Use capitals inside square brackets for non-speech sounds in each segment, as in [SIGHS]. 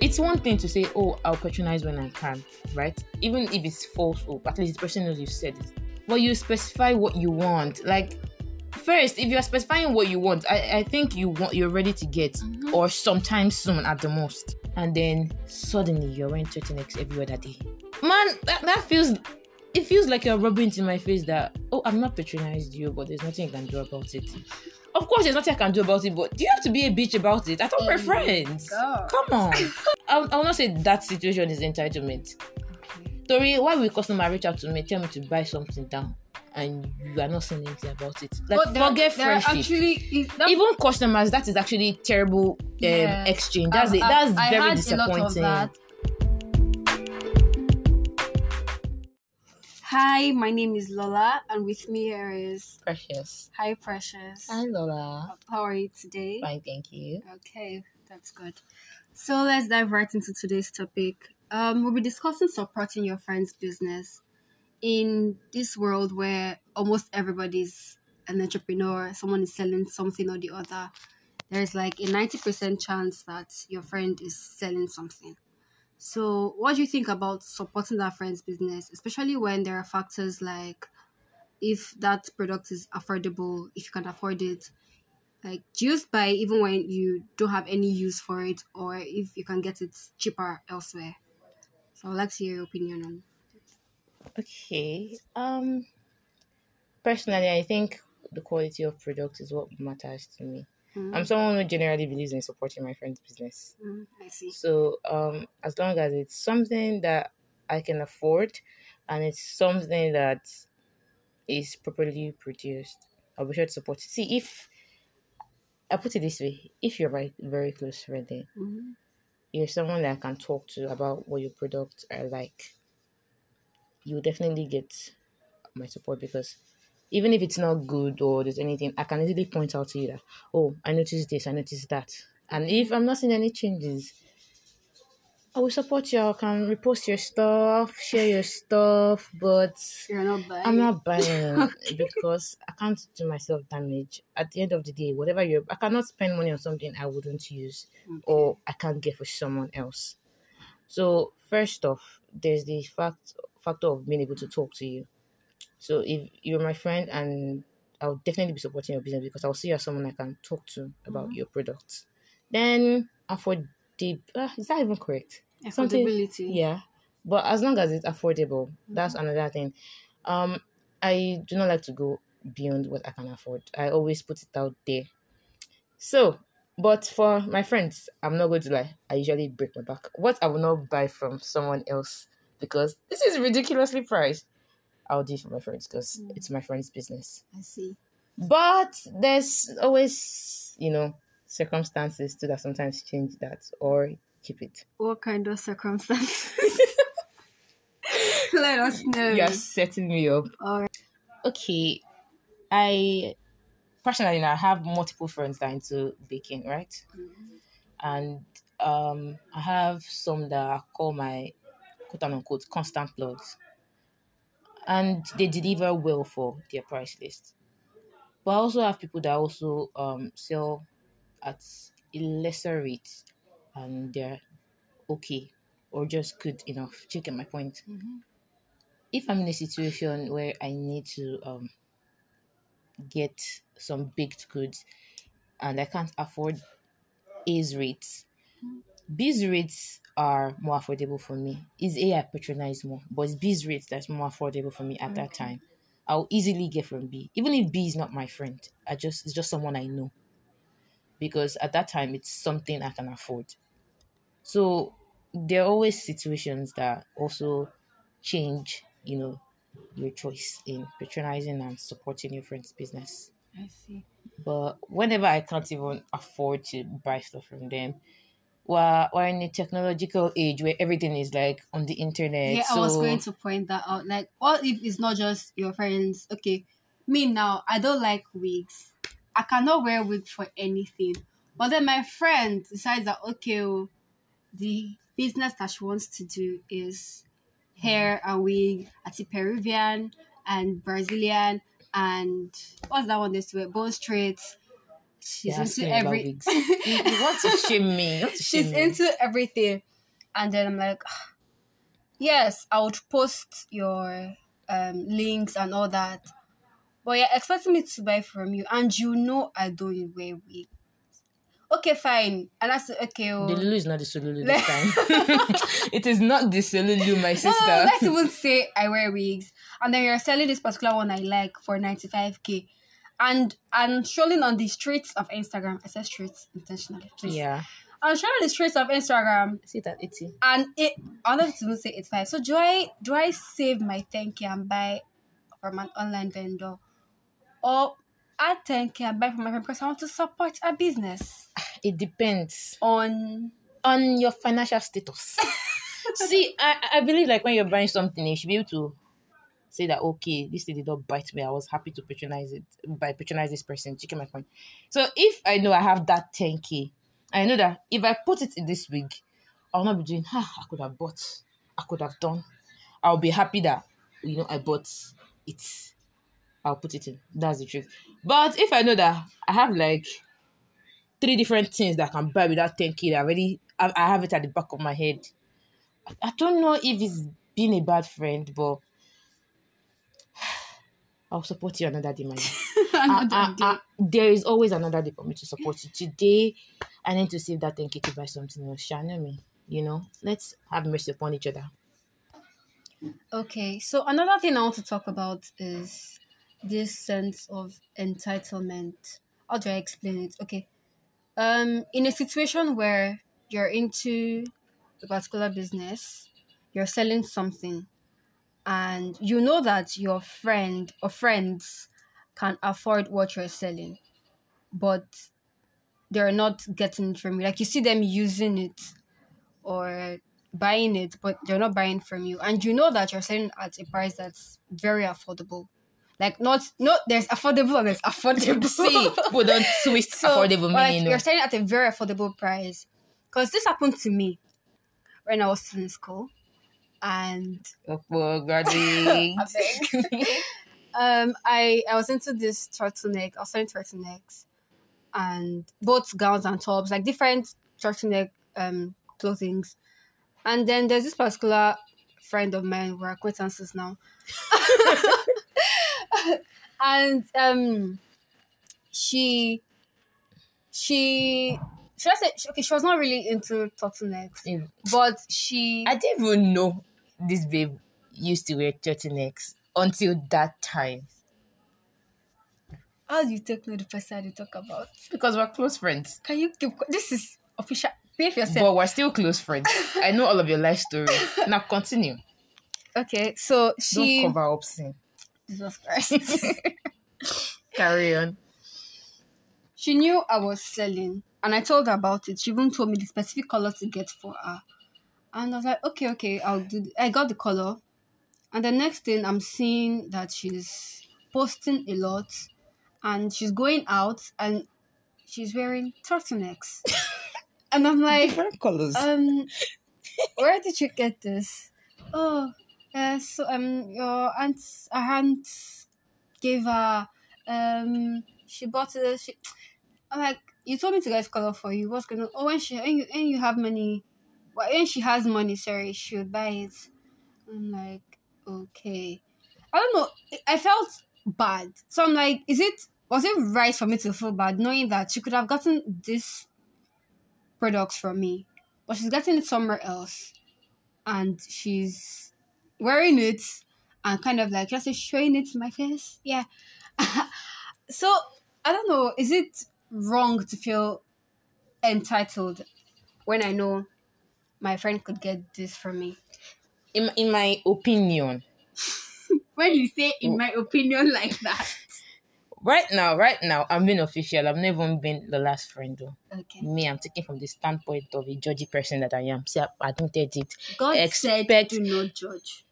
it's one thing to say, oh, I'll patronize when I can, right? Even if it's false hope, at least the person knows you said it. But you specify what you want. Like, first, if you're specifying what you want, I, I think you want you're ready to get, Mhm. or sometime soon at the most. And then suddenly you're wearing 13x every other day. Man, that, that feels it feels like you're rubbing it in my face that oh I'm not patronized you, but there's nothing you can do about it. Of course, there's nothing I can do about it, but do you have to be a bitch about it? I thought we're friends. God. Come on. I, I will not say that situation is entitlement. Okay. Tori, why will customer reach out to me, tell me to buy something down, and you are not saying anything about it? Like, But there- forget there friendship. Actually, that, Even customers, that is actually terrible um, Yeah. exchange. That's I've- it. That's I very had a lot of disappointing. Hi, my name is Lola, and with me here is Precious. Hi Precious. Hi Lola. How are you today? Fine, thank you. Okay, that's good. So let's dive right into today's topic. Um, we'll be discussing supporting your friend's business in this world where almost everybody's an entrepreneur. Someone is selling something or the other. There's like a ninety percent chance that your friend is selling something. So, what do you think about supporting that friend's business, especially when there are factors like if that product is affordable, if you can afford it, like you buy even when you don't have any use for it or if you can get it cheaper elsewhere so i'd like to hear your opinion on Okay. Um. Personally, I think the quality of product is what matters to me. Mm, I'm someone who generally believes in supporting my friend's business. mm, i see So, um, as long as it's something that I can afford, and it's something that is properly produced, I'll be sure to support it. See, if I put it this way, if you're my very close friend, then Mhm. you're someone that I can talk to about what your products are like, you will definitely get my support because even if it's not good or there's anything, I can easily point out to you that, oh, I noticed this, I noticed that. And if I'm not seeing any changes, I will support you. I can repost your stuff, share your stuff, but you're not buying I'm not buying [LAUGHS] because I can't do myself damage. At the end of the day, whatever you're, I cannot spend money on something I wouldn't use Okay. or I can't get for someone else. So first off, there's the fact factor of being able to talk to you. So if you're my friend and I'll definitely be supporting your business because I'll see you as someone I can talk to about Mhm. your products. Then afford the uh, is that even correct? something- affordability Yeah. But as long as it's affordable, that's another thing. Um, I do not like to go beyond what I can afford. I always put it out there. So, but for my friends, I'm not going to lie. I usually break my back. What I will not buy from someone else because this is ridiculously priced. I'll do it for my friends because Mm. it's my friend's business. i see But there's always, you know, circumstances to that sometimes change that or keep it. what kind of circumstances [LAUGHS] let us know You're setting me up. all right okay, I personally now have multiple friends that are into baking, right? And um, I have some that I call my quote unquote constant plugs, and they deliver well for their price list. But I also have people that also um sell at a lesser rate, and they're okay or just good enough. Get my point? Mhm. if I'm in a situation where I need to um get some baked goods and I can't afford A's rates, B's rates are more affordable for me. Is A I patronize more, but it's B's rates that's more affordable for me at that time. I'll easily get from B, even if B is not my friend. I just it's just someone I know, because at that time it's something I can afford. So there are always situations that also change, you know, your choice in patronizing and supporting your friend's business. i see But whenever I can't even afford to buy stuff from them, we're, we're in a technological age where everything is like on the internet. yeah so i was going to point that out. Like what if it's not just your friends? Okay me now i don't like wigs. I cannot wear wig for anything. But then my friend decides that okay oh, the business that she wants to do is hair mm. and wig. At peruvian and brazilian and what's that one they wear? Bone straight she's You're into every. you, you want to shame me. To [LAUGHS] shame she's me. into everything, and then I'm like, "Ah, [SIGHS] yes, I would post your um links and all that, but you're expecting me to buy from you, and you know I don't wear wigs. Okay, fine, and I said, okay, oh. The Lulu is not the Solulu this [LAUGHS] time. [LAUGHS] it is not the Solulu, my sister. no, no, let's even say I wear wigs, and then you're selling this particular one I like for 95k, and I'm strolling on the streets of Instagram. I said streets intentionally, please. yeah. I'm strolling on the streets of Instagram, See that itty. and it. I to even say it's five. So do I do I save my 10k and buy from an online vendor, or I 10k and buy from my friend because I want to support a business [SIGHS] It depends on on your financial status. [LAUGHS] See, I, I believe like when you're buying something, you should be able to say that okay, this thing did not bite me. I was happy to patronize it by patronize this person. Do you get my point? So if I know I have that 10k, I know that if I put it in this wig, I'll not be doing ah, I could have bought, I could have done. I'll be happy that you know I bought it. I'll put it in. That's the truth. But if I know that I have like three different things that I can buy without 10k, that already I, I have it at the back of my head. I don't know if it's being a bad friend, but I'll support you another day, my dear. another I- I- I- there is always another day for me to support you. Today, I need to save that 10k to buy something else. Shana me, you know. Let's have mercy upon each other. Okay, so another thing I want to talk about is this sense of entitlement. How do I explain it? Okay. Um, in a situation where you're into a particular business, you're selling something, and you know that your friend or friends can afford what you're selling, but they're not getting it from you. Like you see them using it or buying it, but they're not buying from you, and you know that you're selling at a price that's very affordable. Like not not there's affordable and there's affordable. [LAUGHS] See, people don't [LAUGHS] twist affordable but, like, meaning. no. You're selling at a very affordable price. Because this happened to me when I was still in school. And [LAUGHS] [LAUGHS] um I I was into this turtleneck. I was selling turtlenecks and both gowns and tops, like different turtleneck um clothings. And then there's this particular friend of mine, we're acquaintances now. [LAUGHS] and um she she should I say okay, she was not really into turtlenecks, Yeah. but she I didn't even know this babe used to wear turtlenecks until that time. how do you take note the person you talk about? Because we're close friends. Can you keep this is official behave yourself. But we're still close friends. [LAUGHS] I know all of your life story. Now continue. Okay, so she Don't cover up sin. Jesus Christ. [LAUGHS] Carry on. she knew I was selling and I told her about it. She even told me the specific color to get for her. And I was like, okay, okay, I'll do th- I got the color. And the next thing I'm seeing that she's posting a lot and she's going out and she's wearing turtlenecks. [LAUGHS] and I'm like, Different colors. um, [LAUGHS] where did you get this? Oh, uh, so um, your aunt, her aunt gave her, um, she bought it. She, I'm like, you told me to get color for you. What's gonna? Oh, when she, when you, when you have money, well, when she has money, sorry, she'll buy it. I'm like, okay. I don't know. I felt bad, so I'm like, is it was it right for me to feel bad knowing that she could have gotten this products from me, but she's getting it somewhere else, and she's wearing it and kind of like just showing it to my face. Yeah. [LAUGHS] so I don't know. Is it wrong to feel entitled when I know my friend could get this from me? in, in my opinion, [LAUGHS] When you say, in my opinion, like that. right now, right now, I'm being official. I've never even been the last friend though. Okay. Me, I'm taking from the standpoint of a judgy person that I am. See, I, get it. God Expect- said, do not judge.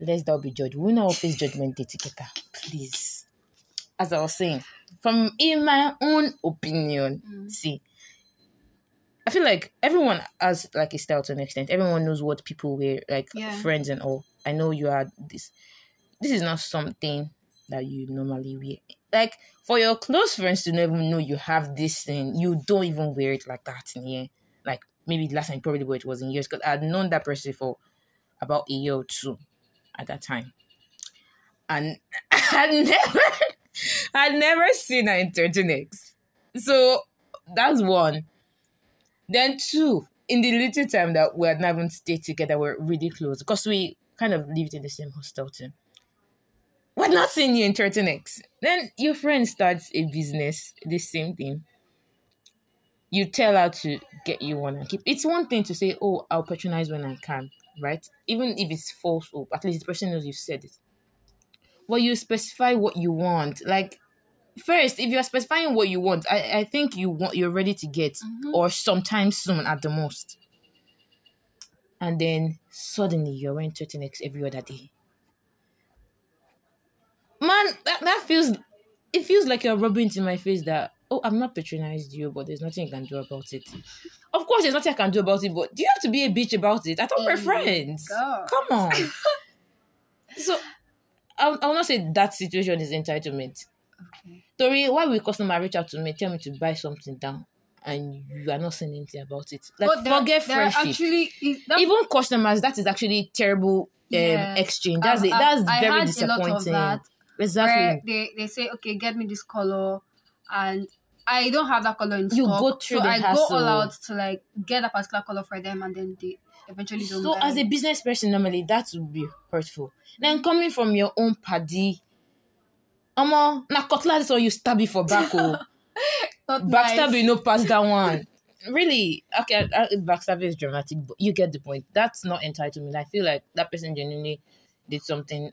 Let's not be judged. We now face judgment day together. Ah, please. As I was saying, from in my own opinion, Mm. see, I feel like everyone has like a style to an extent. Everyone knows what people wear, like Yeah. friends and all. I know you are this. This is not something that you normally wear like for your close friends to never know you have this thing, you don't even wear it like that in here. Like maybe last time probably where it was in years because I'd known that person for about a year or two at that time. And [LAUGHS] I'd never I'd never seen her in turtlenecks. So that's one. Then two, in the little time that we had not even stayed together, we're really close because we kind of lived in the same hostel too. We're not seeing you in turtlenecks. Then your friend starts a business, the same thing. You tell her to get you one and keep. It's one thing to say, "Oh, I'll patronize when I can," right? Even if it's false hope, at least the person knows you said it. Well, you specify what you want. Like first, if you're specifying what you want, I, I think you want you're ready to get, Mhm. or sometime soon at the most. And then suddenly you're wearing turtlenecks every other day. Man, that, that feels it feels like you're rubbing it in my face that oh I'm not patronized you, but there's nothing you can do about it. Of course there's nothing I can do about it, but do you have to be a bitch about it? I thought we're Oh friends. Come on. [LAUGHS] so I, I will not say that situation is entitlement. Okay. Tori, why will customer reach out to me, tell me to buy something down, and you are not saying anything about it? Like But there- forget there friendship. Actually, that, Even customers, that is actually terrible um, Yeah. exchange. That's I've- it. That's I very had a lot of disappointing. that. where Exactly. they, they say, okay, get me this color, and I don't have that color in You stock. go through so I go hassle. all out to like get a particular color for them, and then they eventually don't. So buy. as a business person, normally that would be hurtful. Then coming from your own paddy, Omo, na cutlass or you stab it for back oh. [LAUGHS] Backstab you no pass that [LAUGHS] one. Really? Okay, uh, backstab is dramatic, but you get the point. That's not entitlement. I feel like that person genuinely did something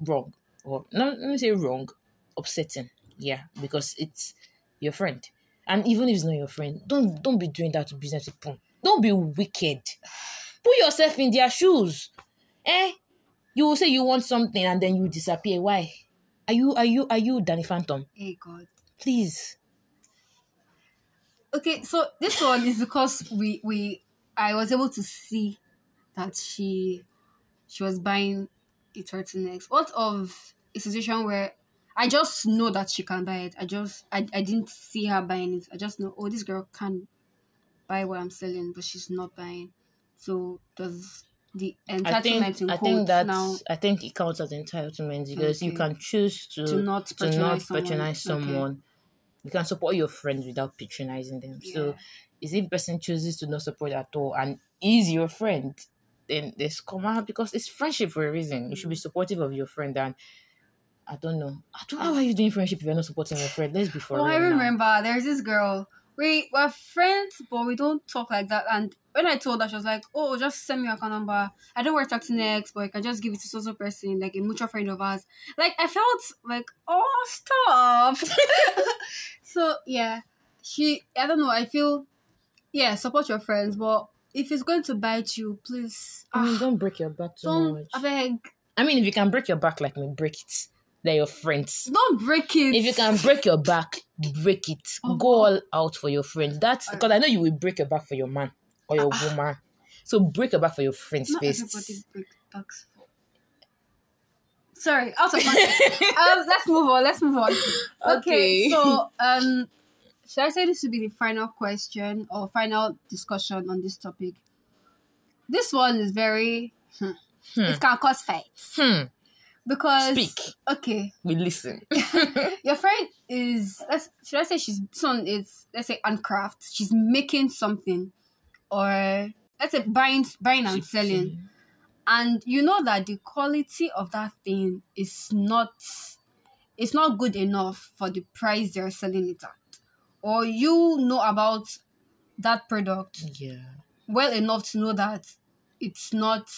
wrong. Or not let me say wrong, upsetting. Yeah, because it's your friend. And even if it's not your friend, don't don't be doing that to business people. Don't be wicked. Put yourself in their shoes. Eh? You will say you want something and then you disappear. Why? Are you are you are you Danny Phantom? Hey God. Please. Okay, so this one is because we we I was able to see that she she was buying a turtlenecks. What of a situation where I just know that she can buy it. I just I, I didn't see her buying it. I just know oh this girl can buy what I'm selling, but she's not buying. So does the entitlement I think in I think that's now I think it counts as entitlement because you can choose to to not to patronize not someone? Okay. You can support your friends without patronizing them. So is if a person chooses to not support at all and is your friend, then there's come out because it's friendship for a reason. You should be mm. supportive of your friend and I don't know. I don't know ah. how are you doing friendship if you're not supporting your friend. Let's be for Oh, I real now. remember. There's this girl. We were friends, but we don't talk like that. And when I told her, she was like, "Oh, just send me your account number. I don't wear taxi next, but I can just give it to so so person, like a mutual friend of ours." Like I felt like, "Oh, stop." [LAUGHS] so yeah, she. I don't know. I feel, yeah, support your friends, but if it's going to bite you, please, I mean, ah, don't break your back too much. I beg, I mean, if you can break your back like me, break it. They're your friends. don't break it. If you can break your back, break it. Oh. Go all out for your friends. That's because I know you will break your back for your man or your woman. So break your back for your friends Not first. everybody break backs. Sorry, out of my. [LAUGHS] um, let's move on. Let's move on. [LAUGHS] Okay, Okay. so um, should I say this would be the final question or final discussion on this topic? This one is very. Hmm, Hmm. It can cause fights Hmm. Because. Speak. Okay, We listen. [LAUGHS] your friend is. Let's, should I say she's son is let's say on craft. She's making something, or let's say buying buying and selling and you know that the quality of that thing is not it's not good enough for the price they're selling it at or you know about that product Yeah. well enough to know that it's not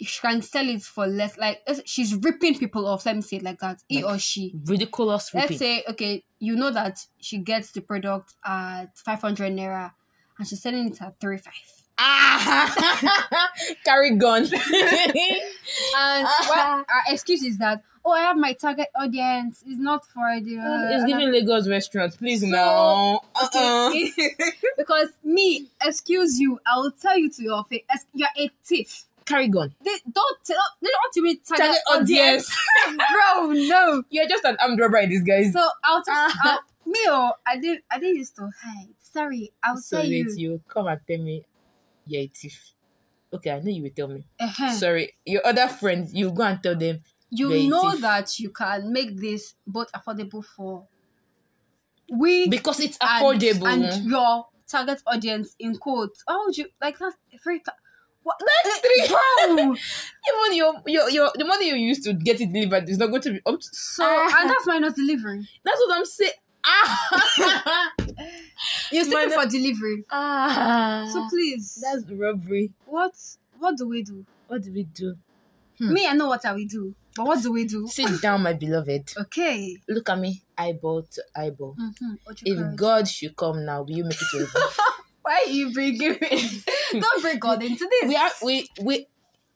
she can sell it for less like she's ripping people off let me say it like that he Like, or she Ridiculous let's ripping. say okay you know that she gets the product at 500 naira and she's selling it at 35 Ah! [LAUGHS] Carry gun. [LAUGHS] And [LAUGHS] well, our excuse is that, oh, I have my target audience. It's not for the. Uh, it's giving Lagos restaurants, please So, now. Uh-uh. Okay. because me, excuse you, I will tell you to your face, you're a thief. Carry gun. They don't tell. They don't even target, Target audience. [LAUGHS] bro. No. You're just an armed robber in disguise. So I'll just. I'll, me oh, I did I didn't used to hide. Sorry, I'll so tell you. you come and tell me you're a thief. Okay, I know you will tell me. Uh-huh. Sorry, your other friends, you go and tell them. you know thief. that you can make this both affordable for we Because it's affordable. and your target audience in quotes. How would you like that? Very what? That's three. [LAUGHS] Bro. Even your, your, your, the money you used to get it delivered is not going to be up to. So and that's minus delivery. That's what I'm saying. Ah! [LAUGHS] You're Minus- for delivery. ah. So please, That's robbery. what what do we do? What do we do? Hmm. Me, I know what I will do, but what do we do? Sit down, my beloved. Okay. Look at me, eyeball to eyeball. Mm-hmm. If God should come now, will you make it heaven? [LAUGHS] Why are you bringing me? [LAUGHS] Don't bring God into this. we are we we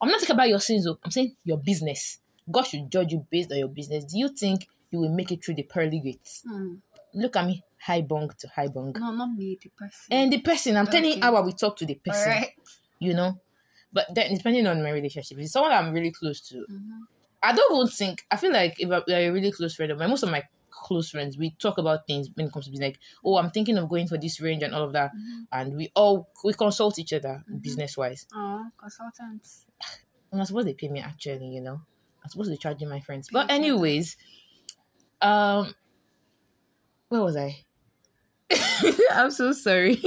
I'm not talking about your sins though. I'm saying your business. God should judge you based on your business. Do you think you will make it through the pearly gates? Hmm. Look at me, high bung to high bung. No, not me, the person. And the person, I'm telling you how I will talk to the person. You know? But then depending on my relationship, if it's someone I'm really close to, Mhm. I don't even think I feel like if I- you're a really close friend of mine, most of my close friends, we talk about things when it comes to business, like, oh, I'm thinking of going for this range and all of that. Mhm. And we all we consult each other Mhm. business wise. Oh, consultants. [SIGHS] I'm supposed they pay me actually, you know. I'm supposed to be charging my friends. But Pay other. anyways, um where was I? [LAUGHS] I'm so sorry.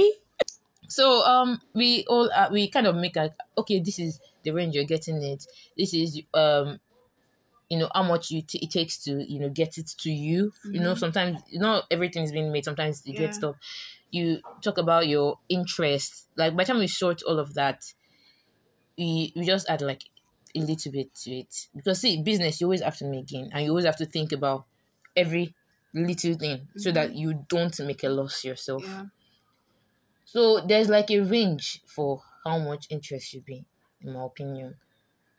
[LAUGHS] so um we all uh, we kind of make like okay, this is the range you're getting it. This is um you know how much you t- it takes to you know get it to you. You know Mhm. sometimes not everything is being made. Sometimes you Yeah. get stuff. You talk about your interest. Like by the time we sort all of that, we we just add like a little bit to it because see business you always have to make gain and you always have to think about every little thing so that you don't make a loss yourself Yeah. so there's like a range for how much interest should be in my opinion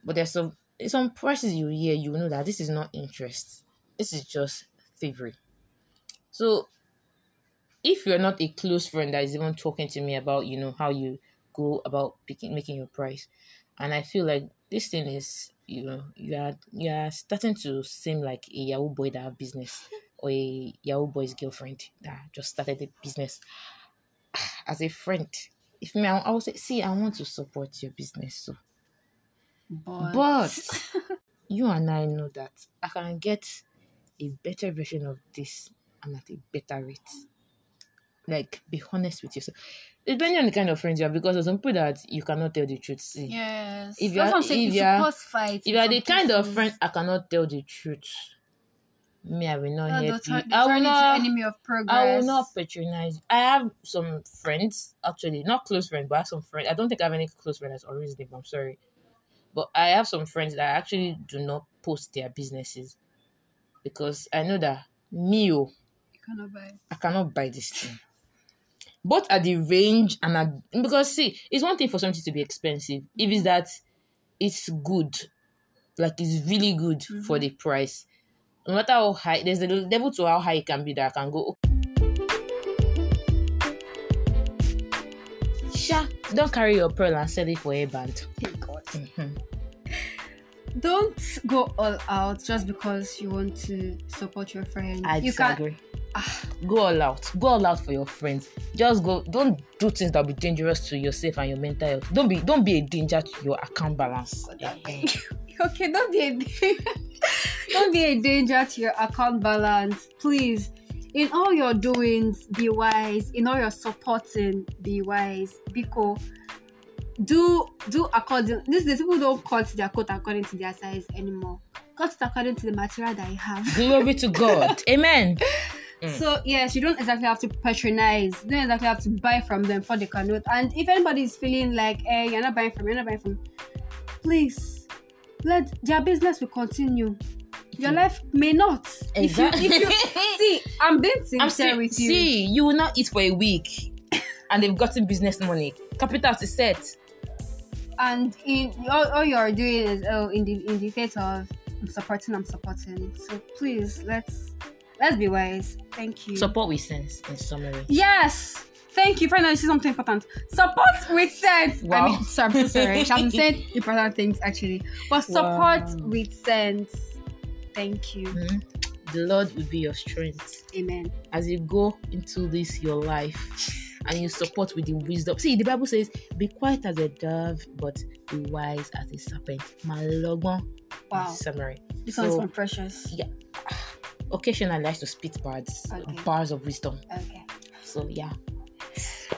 but there's some some prices you hear you know that this is not interest. This is just thievery. So if you're not a close friend that is even talking to me about you know how you go about picking making your price and i feel like this thing is you know you are you are starting to seem like a yahoo boy that have business or a yahoo boy's girlfriend that just started a business. Ah, as a friend if me i, I would say see i want to support your business so But, but [LAUGHS] you and i know that i can get a better version of this and at a better rate like be honest with yourself depending on the kind of friends you have because there's some people that you cannot tell the truth see yes. If you are- if you are- fights. if you are the kind of friend I cannot tell the truth, me I will not they'll help you. I will not. enemy of progress. I will not patronize. I have some friends, actually, not close friends, but I have some friends. I don't think I have any close friends that's unreasonable. I'm sorry, but I have some friends that actually do not post their businesses because I know that me, oh, You cannot buy. I cannot buy this thing. Both at the range and at because see, it's one thing for something to be expensive. If it's that it's good, like it's really good for mm-hmm. the price. No matter how high, there's a level to how high it can be that I can go. Sha, don't carry your pearl and sell it for a band. Mhm. Don't go all out just because you want to support your friend. I you can disagree. Go all out. Go all out for your friends. Just go. Don't do things that will be dangerous to yourself and your mental health. Don't be. Don't be a danger to your account balance. Eh, [LAUGHS] okay, don't be a [LAUGHS] don't be a danger to your account balance, please. In all your doings, be wise. In all your supporting, be wise. Because do do according. this is people don't cut their coat according to their size anymore. Cut it according to the material that you have. [LAUGHS] Glory to God. Amen. Mm. So yes, you don't exactly have to patronize. You don't exactly have to buy from them for the can do it. And if anybody is feeling like, hey, you're not buying from, you're not buying from, please let their business will continue. Your life may not. Exactly. If you, if you [LAUGHS] see, I'm being sincere I'm see, with you. see, you will not eat for a week, and they've gotten business money. Capital to set. And in all, all you're doing is oh, in the in the faith of I'm supporting, I'm supporting. So please let's let's be wise. Thank you. Support with sense. In summary. yes. Thank you. Finally, see something important. Support with sense. I mean, sorry, I'm so sorry. Said [LAUGHS] important things actually, but support Wow. with sense. Thank you. Mhm. The Lord will be your strength Amen. as you go into this your life and you support with the wisdom. See, the Bible says, "Be quiet as a dove, but be wise as a serpent." Malogbon. Wow. Summary. This So- one's from Precious. Yeah. Occasionally, I like to spit bars, Okay. bars of wisdom. Okay. So yeah,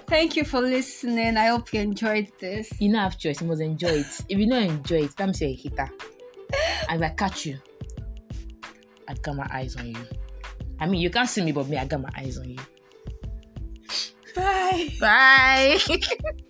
Thank you for listening. I hope you enjoyed this. you don't have choice. You must enjoy it. If you don't enjoy it, that means you're a if [LAUGHS] I catch you, I got my eyes on you. I mean, you can't see me, but me, I got my eyes on you. Bye. Bye. [LAUGHS]